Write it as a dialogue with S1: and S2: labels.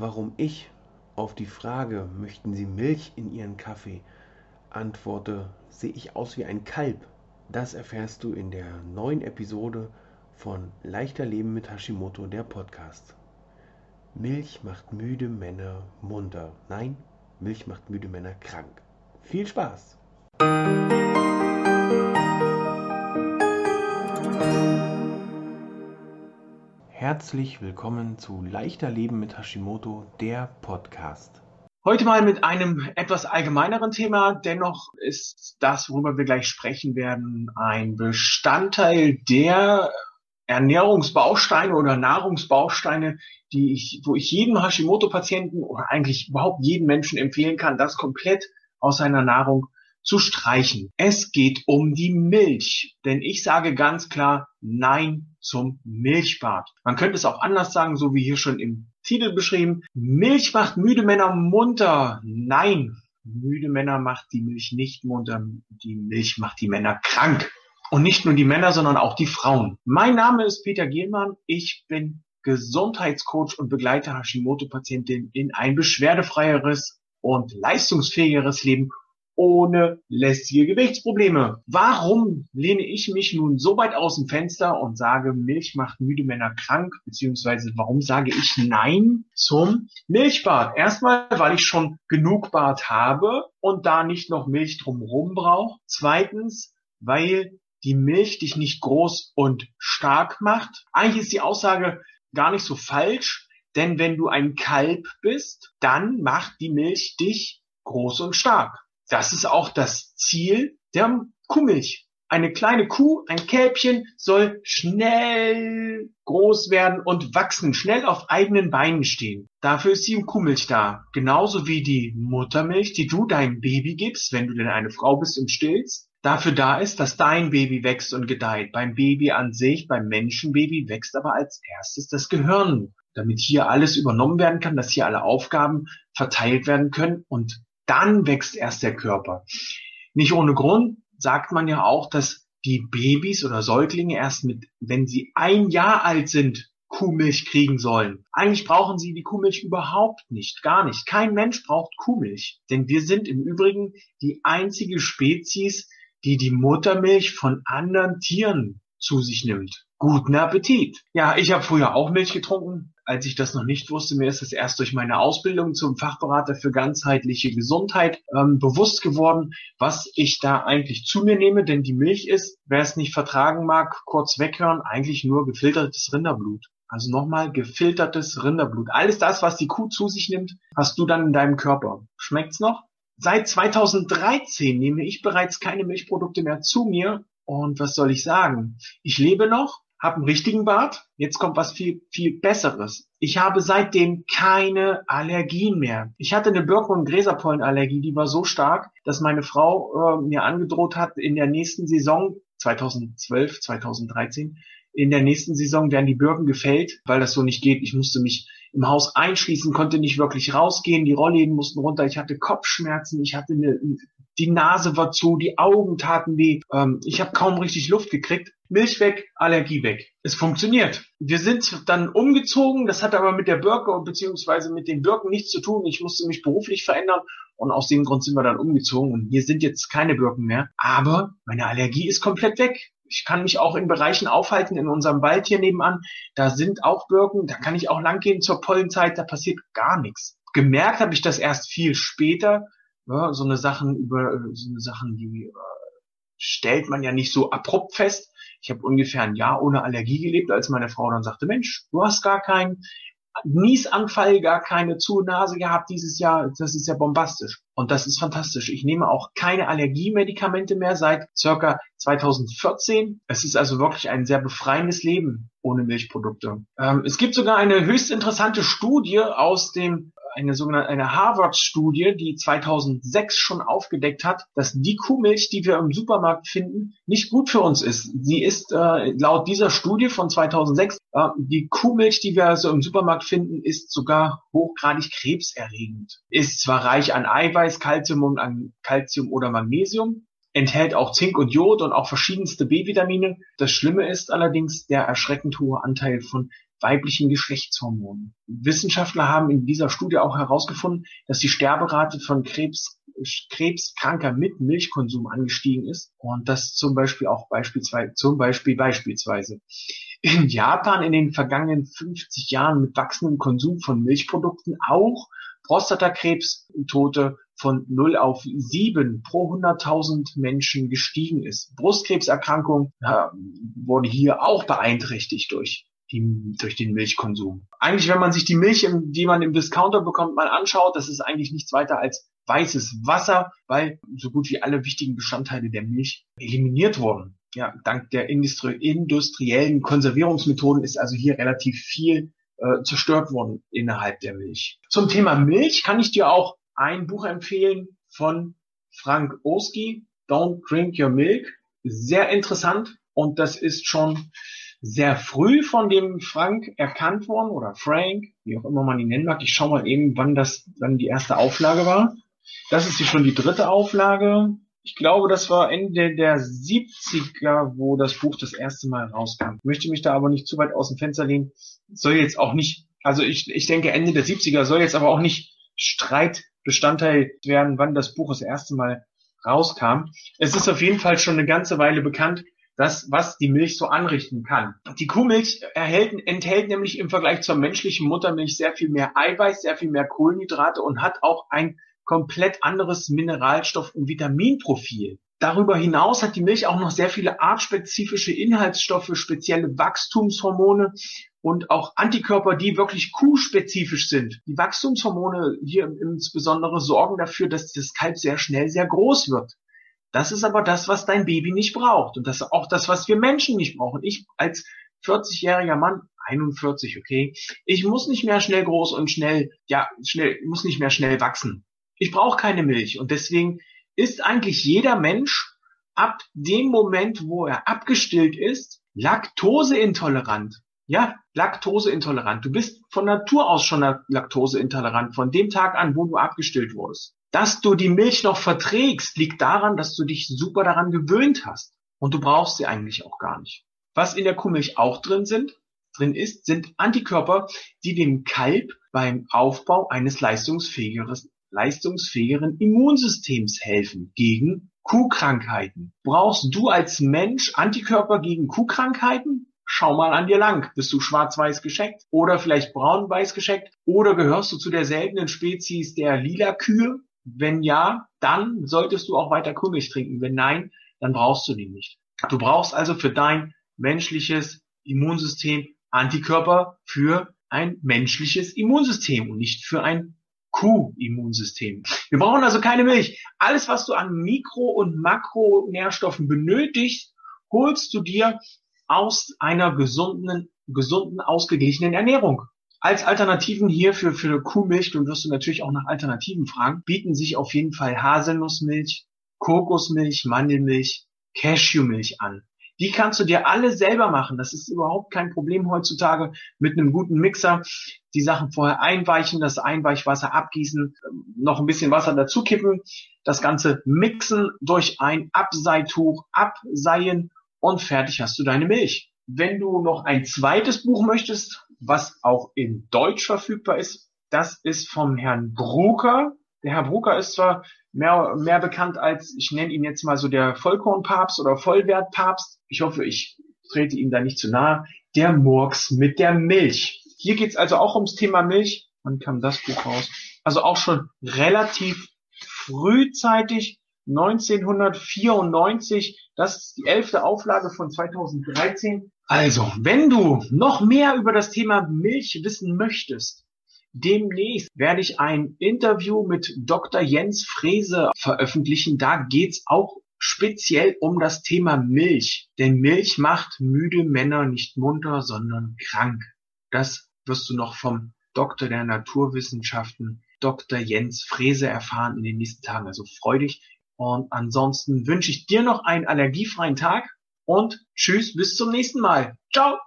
S1: Warum ich auf die Frage, möchten Sie Milch in Ihren Kaffee, antworte, sehe ich aus wie ein Kalb? Das erfährst du in der neuen Episode von Leichter Leben mit Hashimoto, der Podcast. Milch macht müde Männer munter. Nein, Milch macht müde Männer krank. Viel Spaß! Herzlich willkommen zu Leichter Leben mit Hashimoto, der Podcast.
S2: Heute mal mit einem etwas allgemeineren Thema. Dennoch ist das, worüber wir gleich sprechen werden, ein Bestandteil der Ernährungsbausteine oder Nahrungsbausteine, die ich, wo ich jedem Hashimoto-Patienten oder eigentlich überhaupt jedem Menschen empfehlen kann, das komplett aus seiner Nahrung zu streichen. Es geht um die Milch, denn ich sage ganz klar Nein zum Milchbad. Man könnte es auch anders sagen, so wie hier schon im Titel beschrieben. Milch macht müde Männer munter. Nein, müde Männer macht die Milch nicht munter. Die Milch macht die Männer krank. Und nicht nur die Männer, sondern auch die Frauen. Mein Name ist Peter Gielmann. Ich bin Gesundheitscoach und begleite Hashimoto-Patientinnen in ein beschwerdefreieres und leistungsfähigeres Leben ohne lästige Gewichtsprobleme. Warum lehne ich mich nun so weit aus dem Fenster und sage, Milch macht müde Männer krank, beziehungsweise warum sage ich Nein zum Milchbad? Erstmal, weil ich schon genug Bad habe und da nicht noch Milch drumherum brauche. Zweitens, weil die Milch dich nicht groß und stark macht. Eigentlich ist die Aussage gar nicht so falsch, denn wenn du ein Kalb bist, dann macht die Milch dich groß und stark. Das ist auch das Ziel der Kuhmilch. Eine kleine Kuh, ein Kälbchen soll schnell groß werden und wachsen, schnell auf eigenen Beinen stehen. Dafür ist die Kuhmilch da. Genauso wie die Muttermilch, die du deinem Baby gibst, wenn du denn eine Frau bist und stillst, dafür da ist, dass dein Baby wächst und gedeiht. Beim Baby an sich, beim Menschenbaby wächst aber als erstes das Gehirn, damit hier alles übernommen werden kann, dass hier alle Aufgaben verteilt werden können und dann wächst erst der Körper. Nicht ohne Grund sagt man ja auch, dass die Babys oder Säuglinge erst mit, wenn sie ein Jahr alt sind, Kuhmilch kriegen sollen. Eigentlich brauchen sie die Kuhmilch überhaupt nicht, gar nicht. Kein Mensch braucht Kuhmilch, denn wir sind im Übrigen die einzige Spezies, die die Muttermilch von anderen Tieren zu sich nimmt. Guten Appetit. Ja, ich habe früher auch Milch getrunken, als ich das noch nicht wusste. Mir ist es erst durch meine Ausbildung zum Fachberater für ganzheitliche Gesundheit ähm, bewusst geworden, was ich da eigentlich zu mir nehme. Denn die Milch ist, wer es nicht vertragen mag, kurz weghören, eigentlich nur gefiltertes Rinderblut. Also nochmal gefiltertes Rinderblut. Alles das, was die Kuh zu sich nimmt, hast du dann in deinem Körper. Schmeckt's noch? Seit 2013 nehme ich bereits keine Milchprodukte mehr zu mir. Und was soll ich sagen? Ich lebe noch, habe einen richtigen Bart. Jetzt kommt was viel, viel Besseres. Ich habe seitdem keine Allergien mehr. Ich hatte eine Birken- und Gräserpollenallergie, die war so stark, dass meine Frau äh, mir angedroht hat, in der nächsten Saison 2012, 2013, in der nächsten Saison werden die Birken gefällt, weil das so nicht geht. Ich musste mich im Haus einschließen, konnte nicht wirklich rausgehen, die Rollläden mussten runter, ich hatte Kopfschmerzen, ich hatte eine, die Nase war zu, die Augen taten weh, ähm, ich habe kaum richtig Luft gekriegt. Milch weg, Allergie weg. Es funktioniert. Wir sind dann umgezogen, das hat aber mit der Birke beziehungsweise mit den Birken nichts zu tun. Ich musste mich beruflich verändern und aus dem Grund sind wir dann umgezogen und hier sind jetzt keine Birken mehr. Aber meine Allergie ist komplett weg. Ich kann mich auch in Bereichen aufhalten, in unserem Wald hier nebenan. Da sind auch Birken, da kann ich auch langgehen zur Pollenzeit, da passiert gar nichts. Gemerkt habe ich das erst viel später. Ja, so eine Sachen über so eine Sachen, die äh, stellt man ja nicht so abrupt fest. Ich habe ungefähr ein Jahr ohne Allergie gelebt, als meine Frau dann sagte, Mensch, du hast gar keinen Niesanfall, gar keine Zunase gehabt dieses Jahr. Das ist ja bombastisch. Und das ist fantastisch. Ich nehme auch keine Allergiemedikamente mehr seit circa 2014. Es ist also wirklich ein sehr befreiendes Leben ohne Milchprodukte. Ähm, es gibt sogar eine höchst interessante Studie aus dem eine sogenannte eine Harvard-Studie, die 2006 schon aufgedeckt hat, dass die Kuhmilch, die wir im Supermarkt finden, nicht gut für uns ist. Sie ist äh, laut dieser Studie von 2006 äh, die Kuhmilch, die wir also im Supermarkt finden, ist sogar hochgradig krebserregend. Ist zwar reich an Eiweiß, Kalzium und an Calcium oder Magnesium, enthält auch Zink und Jod und auch verschiedenste B-Vitamine. Das Schlimme ist allerdings der erschreckend hohe Anteil von weiblichen Geschlechtshormonen. Wissenschaftler haben in dieser Studie auch herausgefunden, dass die Sterberate von Krebs, Krebskranker mit Milchkonsum angestiegen ist und das zum Beispiel auch beispielsweise, zum Beispiel beispielsweise in Japan in den vergangenen 50 Jahren mit wachsendem Konsum von Milchprodukten auch Prostatakrebstote von 0 auf 7 pro 100.000 Menschen gestiegen ist. Brustkrebserkrankung ja, wurde hier auch beeinträchtigt durch die, durch den Milchkonsum. Eigentlich, wenn man sich die Milch, die man im Discounter bekommt, mal anschaut, das ist eigentlich nichts weiter als weißes Wasser, weil so gut wie alle wichtigen Bestandteile der Milch eliminiert wurden. Ja, dank der industri industriellen Konservierungsmethoden ist also hier relativ viel äh, zerstört worden innerhalb der Milch. Zum Thema Milch kann ich dir auch ein Buch empfehlen von Frank Oski, Don't Drink Your Milk. Sehr interessant und das ist schon sehr früh von dem Frank erkannt worden oder Frank, wie auch immer man ihn nennen mag. Ich schaue mal eben, wann das, wann die erste Auflage war. Das ist hier schon die dritte Auflage. Ich glaube, das war Ende der 70er, wo das Buch das erste Mal rauskam. Ich möchte mich da aber nicht zu weit aus dem Fenster lehnen. Soll jetzt auch nicht, also ich, ich denke Ende der 70er soll jetzt aber auch nicht Streitbestandteil werden, wann das Buch das erste Mal rauskam. Es ist auf jeden Fall schon eine ganze Weile bekannt, das, was die Milch so anrichten kann. Die Kuhmilch erhält, enthält nämlich im Vergleich zur menschlichen Muttermilch sehr viel mehr Eiweiß, sehr viel mehr Kohlenhydrate und hat auch ein komplett anderes Mineralstoff- und Vitaminprofil. Darüber hinaus hat die Milch auch noch sehr viele artspezifische Inhaltsstoffe, spezielle Wachstumshormone und auch Antikörper, die wirklich kuhspezifisch sind. Die Wachstumshormone hier insbesondere sorgen dafür, dass das Kalb sehr schnell sehr groß wird. Das ist aber das, was dein Baby nicht braucht. Und das ist auch das, was wir Menschen nicht brauchen. Ich als 40-jähriger Mann, 41, okay, ich muss nicht mehr schnell groß und schnell, ja, schnell, muss nicht mehr schnell wachsen. Ich brauche keine Milch. Und deswegen ist eigentlich jeder Mensch ab dem Moment, wo er abgestillt ist, laktoseintolerant. Ja, laktoseintolerant. Du bist von Natur aus schon laktoseintolerant, von dem Tag an, wo du abgestillt wurdest. Dass du die Milch noch verträgst, liegt daran, dass du dich super daran gewöhnt hast. Und du brauchst sie eigentlich auch gar nicht. Was in der Kuhmilch auch drin sind, drin ist, sind Antikörper, die dem Kalb beim Aufbau eines leistungsfähigeren, leistungsfähigeren Immunsystems helfen gegen Kuhkrankheiten. Brauchst du als Mensch Antikörper gegen Kuhkrankheiten? Schau mal an dir lang. Bist du schwarz-weiß gescheckt oder vielleicht braun-weiß gescheckt oder gehörst du zu der seltenen Spezies der lila Kühe? Wenn ja, dann solltest du auch weiter Kuhmilch trinken. Wenn nein, dann brauchst du die nicht. Du brauchst also für dein menschliches Immunsystem Antikörper für ein menschliches Immunsystem und nicht für ein Kuh-Immunsystem. Wir brauchen also keine Milch. Alles, was du an Mikro- und Makronährstoffen benötigst, holst du dir aus einer gesunden, gesunden, ausgeglichenen Ernährung. Als Alternativen hier für, Kuhmilch, du wirst du natürlich auch nach Alternativen fragen, bieten sich auf jeden Fall Haselnussmilch, Kokosmilch, Mandelmilch, Cashewmilch an. Die kannst du dir alle selber machen. Das ist überhaupt kein Problem heutzutage mit einem guten Mixer. Die Sachen vorher einweichen, das Einweichwasser abgießen, noch ein bisschen Wasser dazukippen, das Ganze mixen durch ein Abseituch, abseien und fertig hast du deine Milch. Wenn du noch ein zweites Buch möchtest, was auch in Deutsch verfügbar ist. Das ist vom Herrn Brucker. Der Herr Brucker ist zwar mehr, mehr bekannt als, ich nenne ihn jetzt mal so der Vollkornpapst oder Vollwertpapst. Ich hoffe, ich trete ihm da nicht zu nahe. Der Murks mit der Milch. Hier geht's also auch ums Thema Milch. Wann kam das Buch raus? Also auch schon relativ frühzeitig, 1994. Das ist die elfte Auflage von 2013. Also, wenn du noch mehr über das Thema Milch wissen möchtest, demnächst werde ich ein Interview mit Dr. Jens Frese veröffentlichen. Da geht's auch speziell um das Thema Milch. Denn Milch macht müde Männer nicht munter, sondern krank. Das wirst du noch vom Doktor der Naturwissenschaften, Dr. Jens Frese erfahren in den nächsten Tagen. Also freu dich. Und ansonsten wünsche ich dir noch einen allergiefreien Tag und tschüss, bis zum nächsten Mal. Ciao!